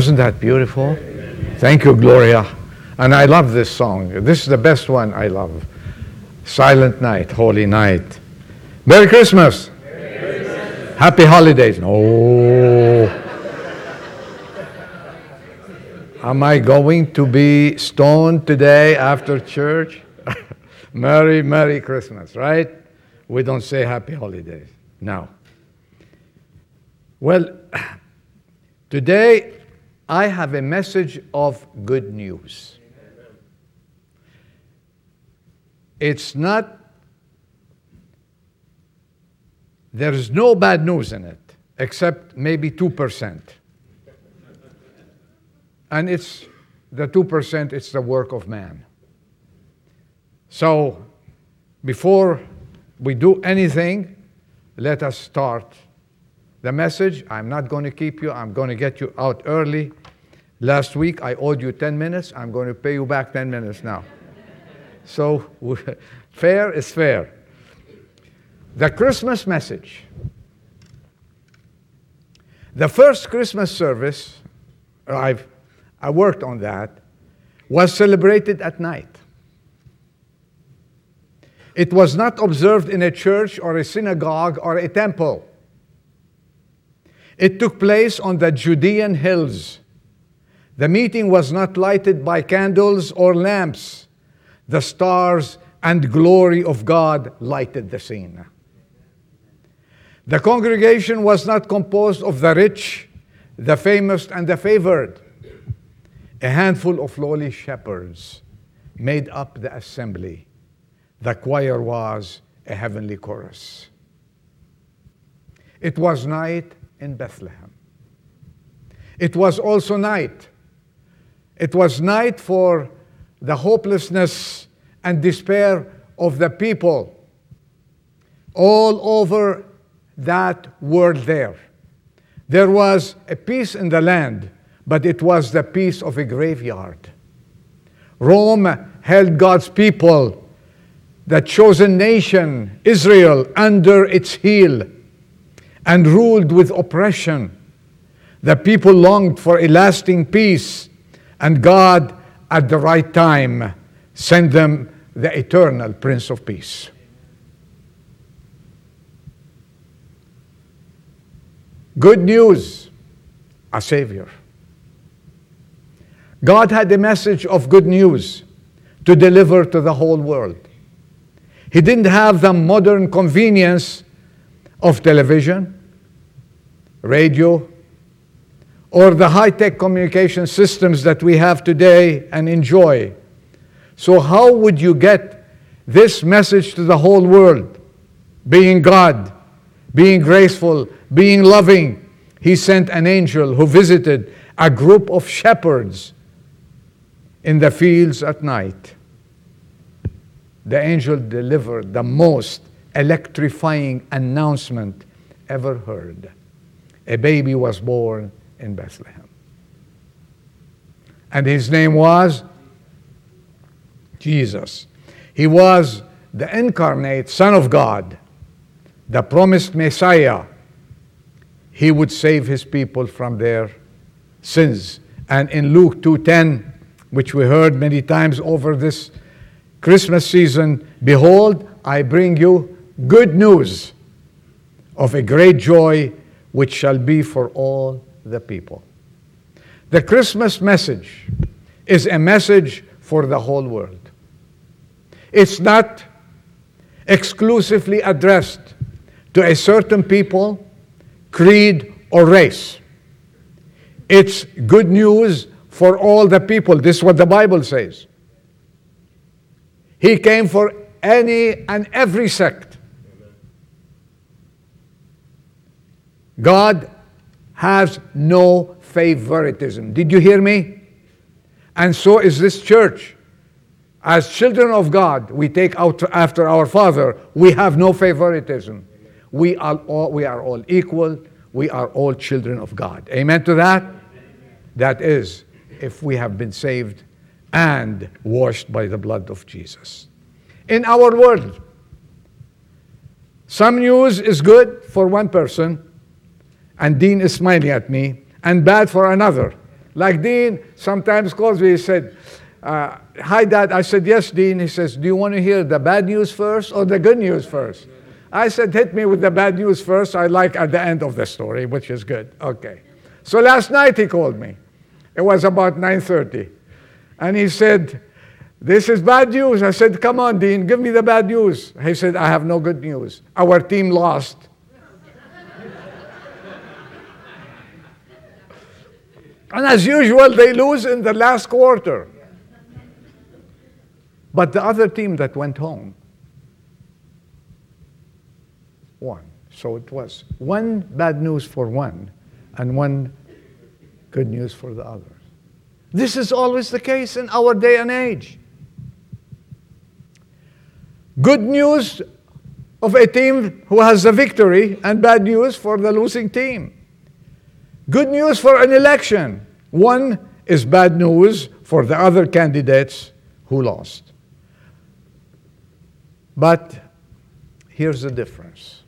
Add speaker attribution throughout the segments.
Speaker 1: Wasn't that beautiful? Thank you, Gloria. And I love this song. This is the best one I love. Silent Night, Holy Night. Merry Christmas. Merry Christmas. Happy holidays. No. Am I going to be stoned today after church? Merry, Merry Christmas, right? We don't say Happy Holidays. No. Well, today I have a message of good news. It's not, there's no bad news in it, except maybe 2%. And it's the 2%, it's the work of man. So, before we do anything, let us start the message. I'm not going to keep you, I'm going to get you out early. Last week I owed you 10 minutes, I'm going to pay you back 10 minutes now. so, fair is fair. The Christmas message. The first Christmas service, I've, I worked on that, was celebrated at night. It was not observed in a church or a synagogue or a temple. It took place on the Judean hills. The meeting was not lighted by candles or lamps. The stars and glory of God lighted the scene. The congregation was not composed of the rich, the famous, and the favored. A handful of lowly shepherds made up the assembly the choir was a heavenly chorus. It was night in Bethlehem. It was also night. It was night for the hopelessness and despair of the people all over that world there. There was a peace in the land, but it was the peace of a graveyard. Rome held God's people the chosen nation, Israel, under its heel and ruled with oppression. The people longed for a lasting peace, and God, at the right time, sent them the eternal Prince of Peace. Good news, a Savior. God had a message of good news to deliver to the whole world. He didn't have the modern convenience of television, radio, or the high tech communication systems that we have today and enjoy. So, how would you get this message to the whole world? Being God, being graceful, being loving. He sent an angel who visited a group of shepherds in the fields at night the angel delivered the most electrifying announcement ever heard. A baby was born in Bethlehem. And his name was Jesus. He was the incarnate Son of God, the promised Messiah. He would save his people from their sins. And in Luke 2:10, which we heard many times over this Christmas season, behold, I bring you good news of a great joy which shall be for all the people. The Christmas message is a message for the whole world. It's not exclusively addressed to a certain people, creed, or race. It's good news for all the people. This is what the Bible says. He came for any and every sect. God has no favoritism. Did you hear me? And so is this church. As children of God, we take out after our Father. We have no favoritism. We are all, we are all equal. We are all children of God. Amen to that? That is, if we have been saved and washed by the blood of Jesus. In our world, some news is good for one person, and Dean is smiling at me, and bad for another. Like Dean sometimes calls me, he said, uh, Hi, Dad. I said, Yes, Dean. He says, Do you want to hear the bad news first or the good news first? I said, Hit me with the bad news first. I like at the end of the story, which is good. Okay. So last night he called me. It was about 9:30. And he said, This is bad news. I said, Come on, Dean, give me the bad news. He said, I have no good news. Our team lost. And as usual, they lose in the last quarter. But the other team that went home won. So it was one bad news for one and one good news for the others. This is always the case in our day and age. Good news of a team who has a victory, and bad news for the losing team. Good news for an election. One is bad news for the other candidates who lost. But here's the difference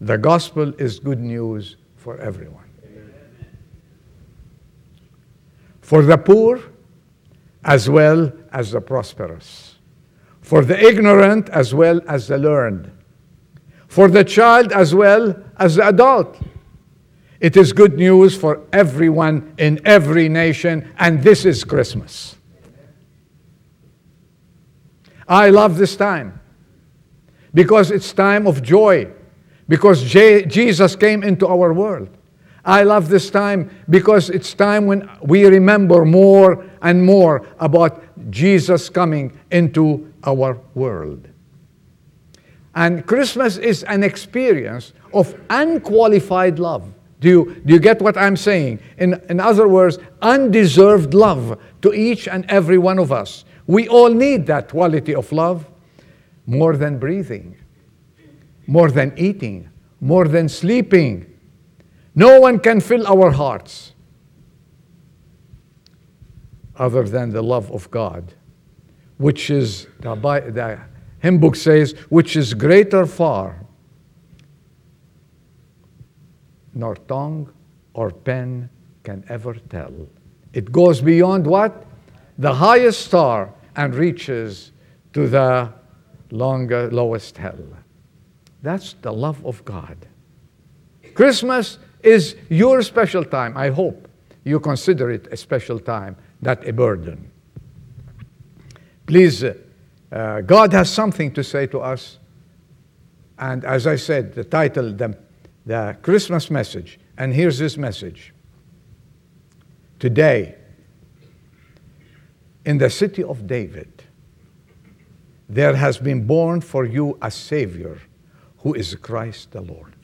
Speaker 1: the gospel is good news for everyone. For the poor as well as the prosperous. For the ignorant as well as the learned. For the child as well as the adult. It is good news for everyone in every nation, and this is Christmas. I love this time because it's time of joy, because J- Jesus came into our world. I love this time because it's time when we remember more and more about Jesus coming into our world. And Christmas is an experience of unqualified love. Do you, do you get what I'm saying? In, in other words, undeserved love to each and every one of us. We all need that quality of love more than breathing, more than eating, more than sleeping. No one can fill our hearts other than the love of God, which is, the, the hymn book says, which is greater far, nor tongue or pen can ever tell. It goes beyond what? The highest star and reaches to the longer, lowest hell. That's the love of God. Christmas is your special time. I hope you consider it a special time, not a burden. Please, uh, God has something to say to us. And as I said, the title, the, the Christmas message. And here's this message Today, in the city of David, there has been born for you a Savior who is Christ the Lord.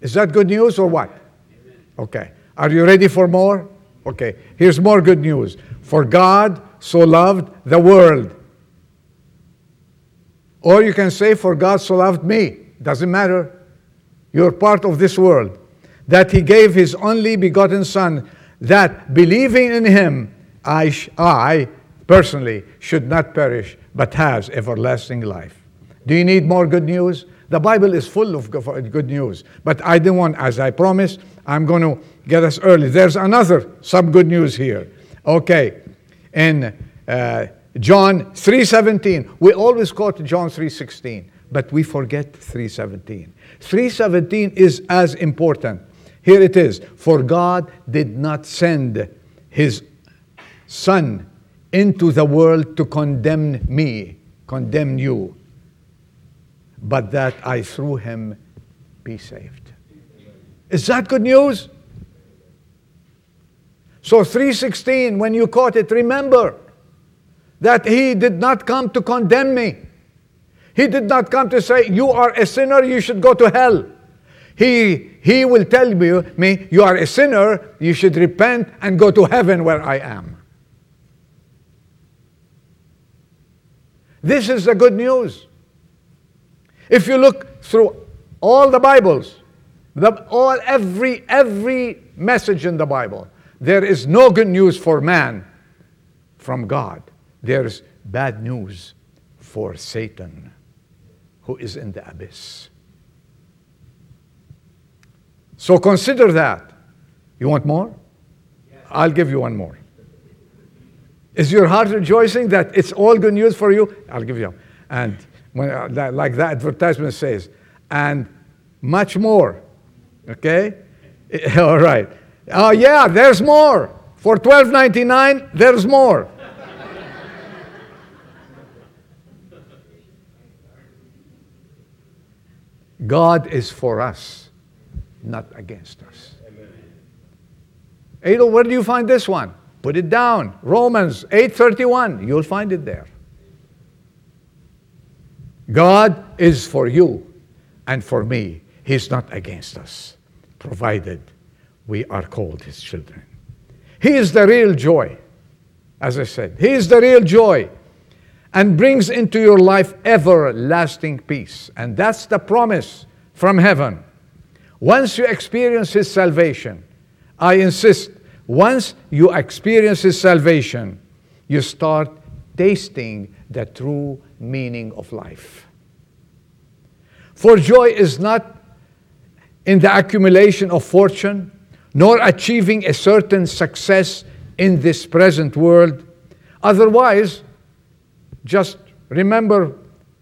Speaker 1: Is that good news or what? Okay. Are you ready for more? Okay. Here's more good news. For God so loved the world. Or you can say, For God so loved me. Doesn't matter. You're part of this world. That He gave His only begotten Son, that believing in Him, I, I personally should not perish, but has everlasting life. Do you need more good news? The Bible is full of good news. But I didn't want, as I promised, I'm going to get us early. There's another some good news here. Okay. In uh, John 3:17, we always quote John 3:16, but we forget 3:17. 3:17 is as important. Here it is. For God did not send his son into the world to condemn me, condemn you, but that I through him be saved. Is that good news? So 316 when you quote it remember that he did not come to condemn me. He did not come to say you are a sinner you should go to hell. He he will tell me, me you are a sinner you should repent and go to heaven where I am. This is the good news. If you look through all the Bibles, the, all every every message in the Bible, there is no good news for man from God. There's bad news for Satan, who is in the abyss. So consider that. You want more? I'll give you one more. Is your heart rejoicing that it's all good news for you? I'll give you. And when, uh, like that advertisement says, and much more. Okay? all right. Oh yeah, there's more. For $12.99, there's more. God is for us, not against us. Adel, where do you find this one? Put it down. Romans 8:31. You'll find it there. God is for you and for me. He's not against us, provided we are called his children. He is the real joy. As I said, he is the real joy and brings into your life everlasting peace. And that's the promise from heaven. Once you experience his salvation, I insist once you experience His salvation, you start tasting the true meaning of life. For joy is not in the accumulation of fortune, nor achieving a certain success in this present world. Otherwise, just remember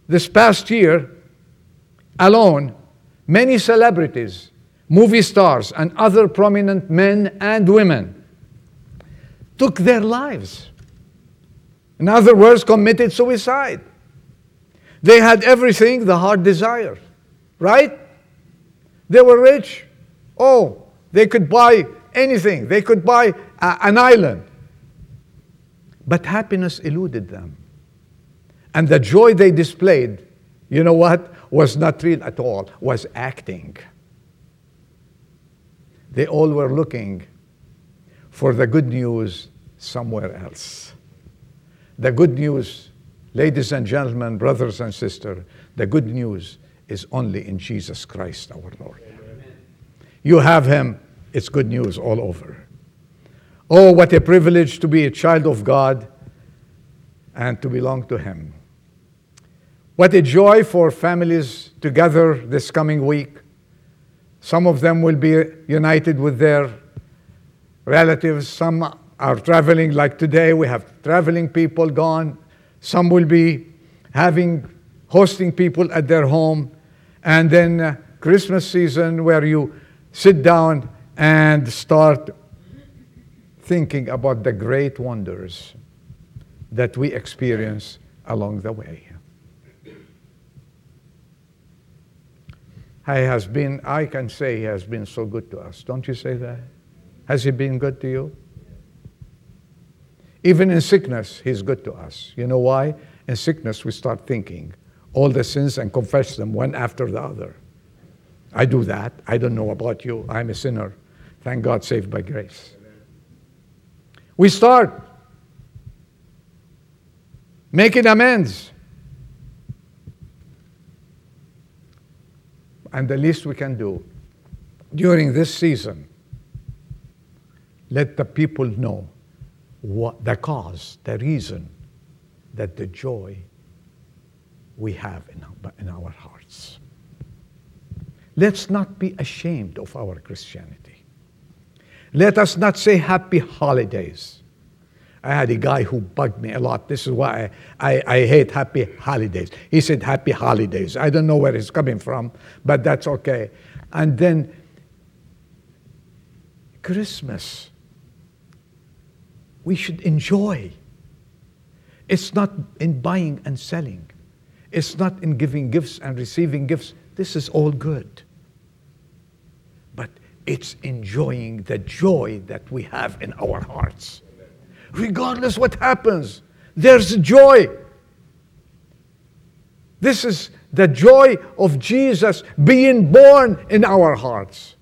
Speaker 1: this past year alone, many celebrities, movie stars, and other prominent men and women took their lives. In other words, committed suicide. They had everything the heart desired, right? They were rich. Oh, they could buy anything, they could buy a, an island. But happiness eluded them. And the joy they displayed, you know what, was not real at all, was acting. They all were looking for the good news somewhere else. The good news, ladies and gentlemen, brothers and sisters, the good news is only in Jesus Christ our Lord. Amen. You have Him, it's good news all over. Oh, what a privilege to be a child of God and to belong to Him. What a joy for families together this coming week. Some of them will be united with their relatives, some are traveling, like today, we have traveling people gone. Some will be having, hosting people at their home. And then uh, Christmas season, where you sit down and start thinking about the great wonders that we experience along the way. He has been, I can say, he has been so good to us. Don't you say that? Has he been good to you? Even in sickness, He's good to us. You know why? In sickness, we start thinking all the sins and confess them one after the other. I do that. I don't know about you. I'm a sinner. Thank God, saved by grace. We start making amends. And the least we can do during this season, let the people know what the cause, the reason that the joy we have in our, in our hearts. Let's not be ashamed of our Christianity. Let us not say happy holidays. I had a guy who bugged me a lot. This is why I, I, I, hate happy holidays. He said happy holidays. I don't know where it's coming from, but that's okay. And then Christmas we should enjoy. It's not in buying and selling. It's not in giving gifts and receiving gifts. This is all good. But it's enjoying the joy that we have in our hearts. Regardless what happens, there's joy. This is the joy of Jesus being born in our hearts.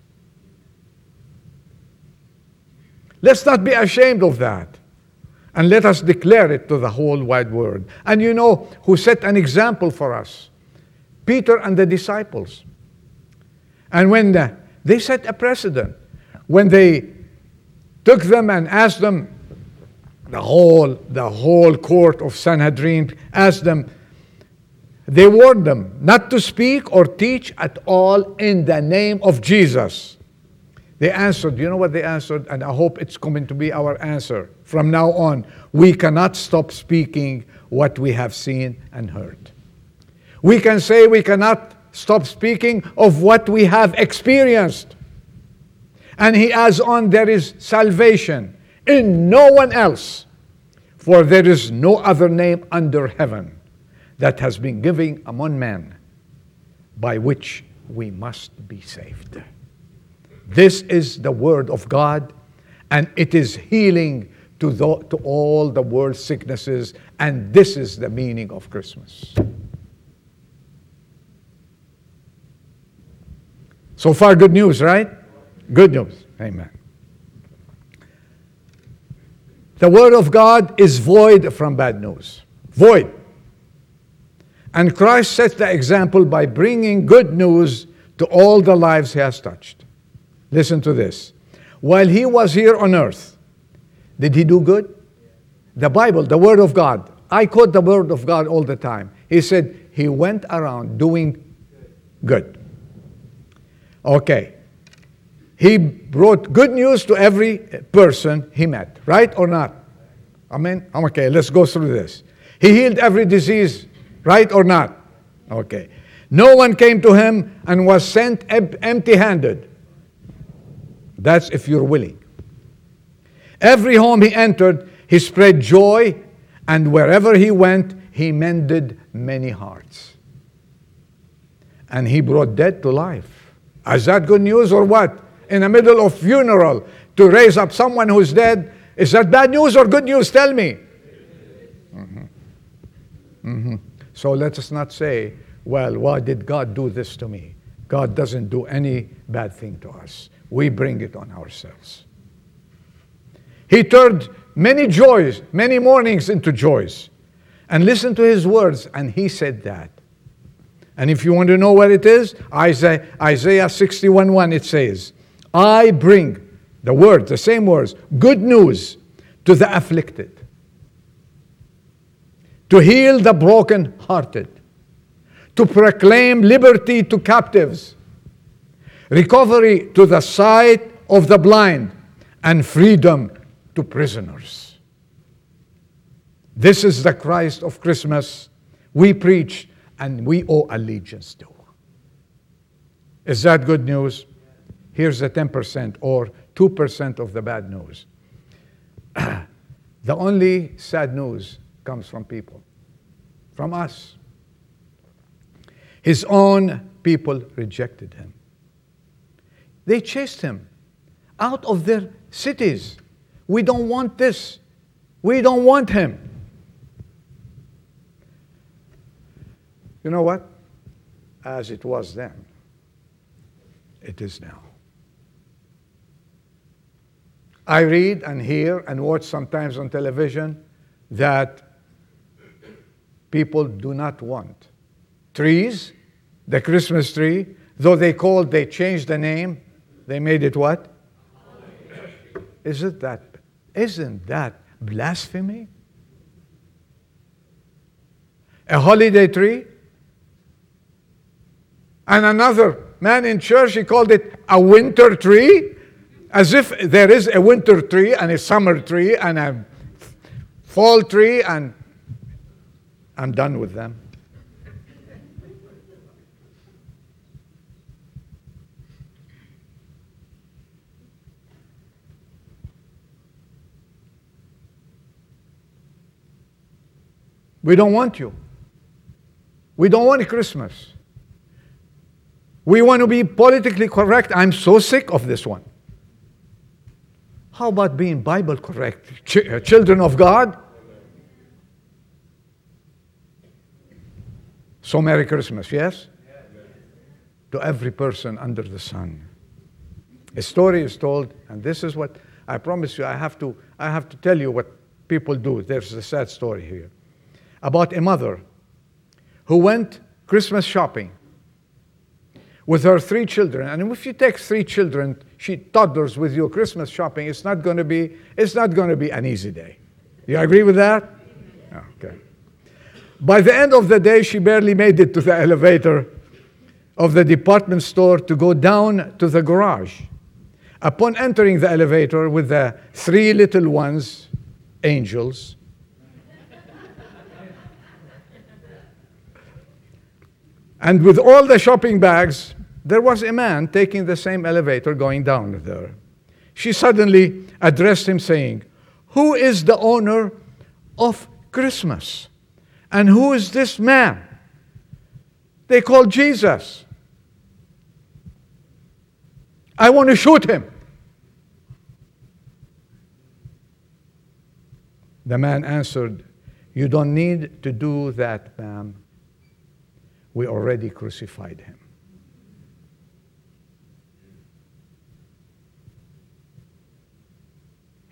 Speaker 1: Let's not be ashamed of that. And let us declare it to the whole wide world. And you know who set an example for us? Peter and the disciples. And when the, they set a precedent, when they took them and asked them, the whole, the whole court of Sanhedrin asked them, they warned them not to speak or teach at all in the name of Jesus. They answered, you know what they answered? And I hope it's going to be our answer from now on. We cannot stop speaking what we have seen and heard. We can say we cannot stop speaking of what we have experienced. And he adds on, there is salvation in no one else, for there is no other name under heaven that has been given among men by which we must be saved. This is the Word of God, and it is healing to, the, to all the world's sicknesses, and this is the meaning of Christmas. So far, good news, right? Good news. Amen. The Word of God is void from bad news. Void. And Christ sets the example by bringing good news to all the lives he has touched. Listen to this. While he was here on earth, did he do good? The Bible, the Word of God. I quote the Word of God all the time. He said, He went around doing good. Okay. He brought good news to every person he met, right or not? Amen? Okay, let's go through this. He healed every disease, right or not? Okay. No one came to him and was sent empty handed. That's if you're willing. Every home he entered, he spread joy, and wherever he went, he mended many hearts. And he brought dead to life. Is that good news or what? In the middle of funeral, to raise up someone who's dead, is that bad news or good news? Tell me. Mm-hmm. Mm-hmm. So let us not say, well, why did God do this to me? God doesn't do any bad thing to us. We bring it on ourselves. He turned many joys, many mournings into joys. And listen to his words, and he said that. And if you want to know what it is, Isaiah, Isaiah 61 1, it says, I bring the words, the same words, good news to the afflicted, to heal the broken-hearted, to proclaim liberty to captives, recovery to the sight of the blind, and freedom to prisoners. This is the Christ of Christmas we preach and we owe allegiance to. Is that good news? Here's the 10% or 2% of the bad news. the only sad news comes from people, from us. His own people rejected him. They chased him out of their cities. We don't want this. We don't want him. You know what? As it was then, it is now. I read and hear and watch sometimes on television that people do not want trees, the Christmas tree, though they called, they changed the name, they made it what? Isn't that, isn't that blasphemy? A holiday tree? And another man in church, he called it a winter tree? As if there is a winter tree and a summer tree and a fall tree, and I'm done with them. We don't want you. We don't want Christmas. We want to be politically correct. I'm so sick of this one. How about being Bible correct? Ch- uh, children of God? So, Merry Christmas, yes? To every person under the sun. A story is told, and this is what I promise you, I have to, I have to tell you what people do. There's a sad story here about a mother who went Christmas shopping with her three children. And if you take three children, she toddlers with you Christmas shopping, it's not going to be it's not going to be an easy day. You agree with that? Okay. By the end of the day, she barely made it to the elevator of the department store to go down to the garage. Upon entering the elevator with the three little ones, angels, and with all the shopping bags, there was a man taking the same elevator going down there. She suddenly addressed him, saying, Who is the owner of Christmas? And who is this man? They called Jesus. I want to shoot him. The man answered, You don't need to do that, ma'am. We already crucified him.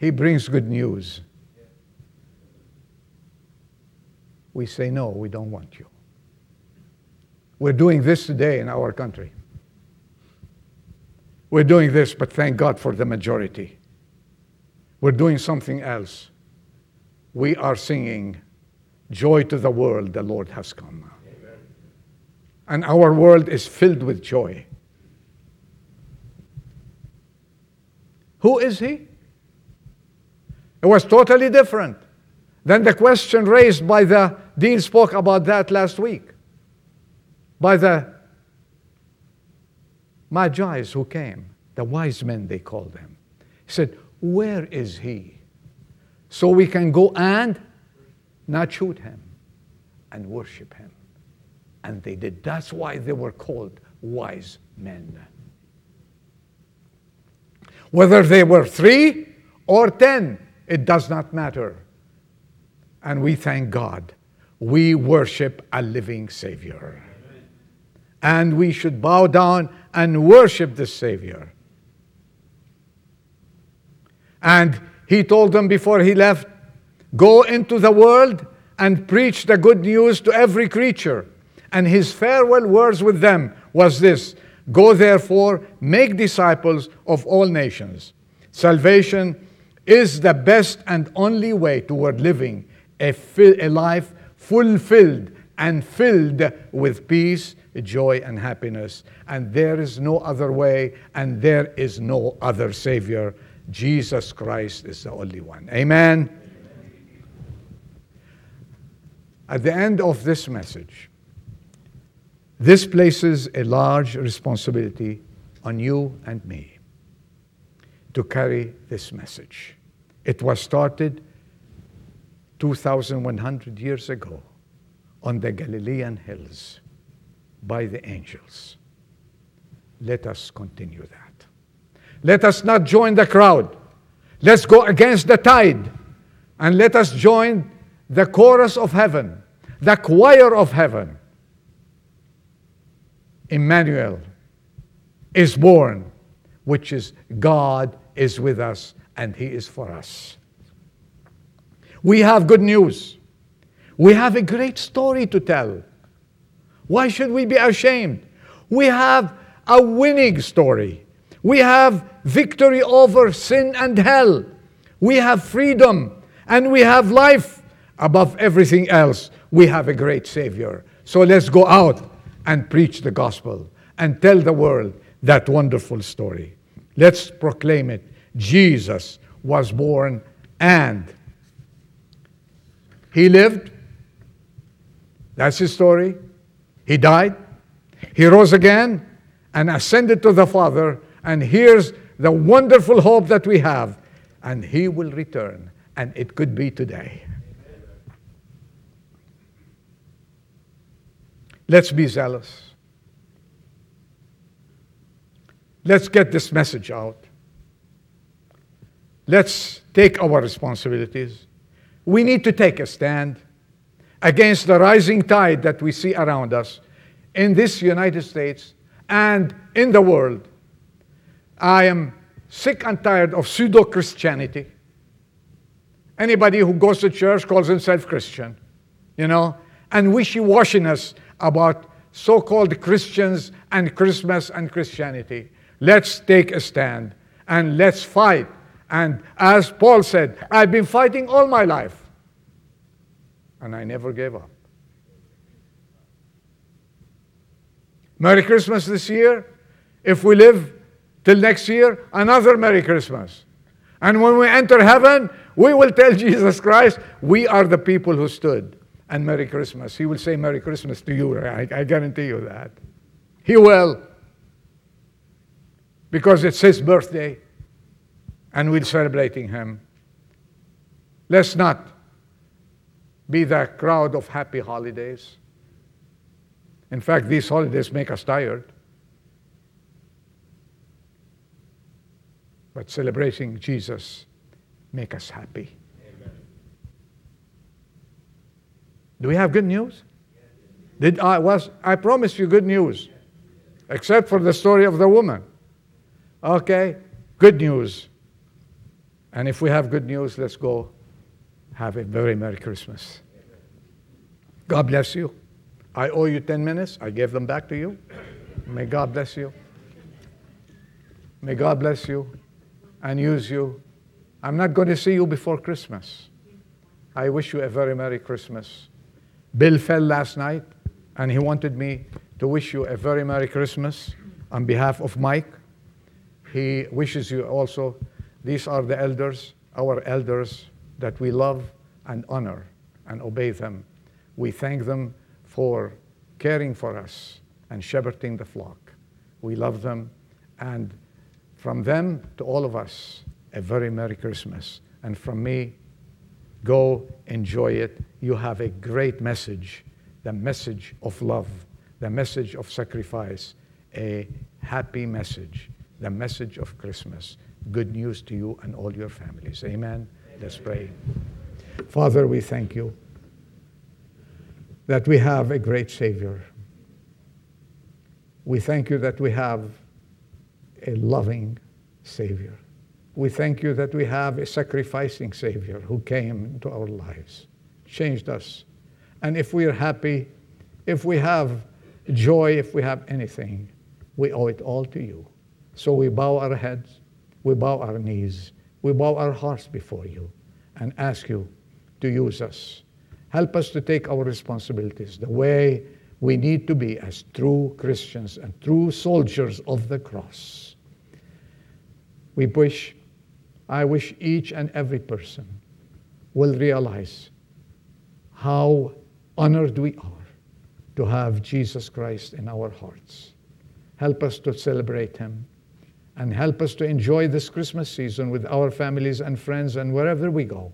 Speaker 1: He brings good news. We say, No, we don't want you. We're doing this today in our country. We're doing this, but thank God for the majority. We're doing something else. We are singing, Joy to the world, the Lord has come. Amen. And our world is filled with joy. Who is he? It was totally different than the question raised by the Dean spoke about that last week. By the Magi's who came, the wise men they called them. He said, Where is he? So we can go and not shoot him and worship him. And they did. That's why they were called wise men. Whether they were three or ten, it does not matter. And we thank God. We worship a living Savior and we should bow down and worship the Savior. And he told them before he left go into the world and preach the good news to every creature. And his farewell words with them was this Go therefore, make disciples of all nations. Salvation is the best and only way toward living a, a life fulfilled and filled with peace joy and happiness. And there is no other way, and there is no other Savior. Jesus Christ is the only one. Amen. At the end of this message, this places a large responsibility on you and me to carry this message. It was started 2,100 years ago on the Galilean hills by the angels. Let us continue that. Let us not join the crowd. Let's go against the tide and let us join the chorus of heaven, the choir of heaven. Emmanuel is born, which is God is with us and He is for us. We have good news. We have a great story to tell. Why should we be ashamed? We have a winning story. We have victory over sin and hell. We have freedom and we have life. Above everything else, we have a great Savior. So let's go out and preach the gospel and tell the world that wonderful story. Let's proclaim it. Jesus was born and he lived. That's his story. He died, he rose again, and ascended to the Father. And here's the wonderful hope that we have. And he will return, and it could be today. Let's be zealous. Let's get this message out. Let's take our responsibilities. We need to take a stand against the rising tide that we see around us in this United States and in the world. I am sick and tired of pseudo Christianity. Anybody who goes to church calls himself Christian, you know, and wishy washiness about so called Christians and Christmas and Christianity. Let's take a stand and let's fight. And as Paul said, I've been fighting all my life and I never gave up. Merry Christmas this year. If we live Till next year, another Merry Christmas. And when we enter heaven, we will tell Jesus Christ, we are the people who stood. And Merry Christmas. He will say Merry Christmas to you. I, I guarantee you that. He will. Because it's his birthday and we're celebrating him. Let's not be that crowd of happy holidays. In fact, these holidays make us tired. But celebrating Jesus make us happy. Amen. Do we have good news? Did I was I promised you good news. Except for the story of the woman. Okay, good news. And if we have good news, let's go have a very Merry Christmas. God bless you. I owe you 10 minutes. I gave them back to you. May God bless you. May God bless you and use you. I'm not going to see you before Christmas. I wish you a very Merry Christmas. Bill fell last night and he wanted me to wish you a very Merry Christmas on behalf of Mike. He wishes you also. These are the elders, our elders that we love and honor and obey them. We thank them for caring for us and shepherding the flock. We love them. And from them to all of us, a very Merry Christmas. And from me, go enjoy it. You have a great message the message of love, the message of sacrifice, a happy message, the message of Christmas. Good news to you and all your families. Amen. Let's pray. Father, we thank you that we have a great Savior. We thank you that we have a loving Savior. We thank you that we have a sacrificing Savior who came into our lives, changed us. And if we are happy, if we have joy, if we have anything, we owe it all to you. So we bow our heads, we bow our knees, we bow our hearts before you and ask you to use us. Help us to take our responsibilities the way we need to be as true Christians and true soldiers of the cross. We wish, I wish each and every person will realize how honored we are to have Jesus Christ in our hearts. Help us to celebrate Him and help us to enjoy this Christmas season with our families and friends and wherever we go.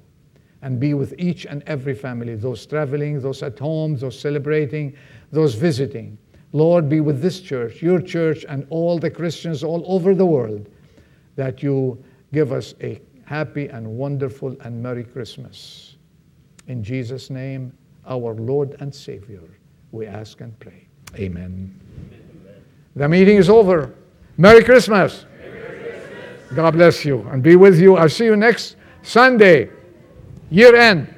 Speaker 1: And be with each and every family, those traveling, those at home, those celebrating, those visiting. Lord, be with this church, your church, and all the Christians all over the world, that you give us a happy and wonderful and Merry Christmas. In Jesus' name, our Lord and Savior, we ask and pray. Amen. Amen. The meeting is over. Merry Christmas. God bless you and be with you. I'll see you next Sunday, year end.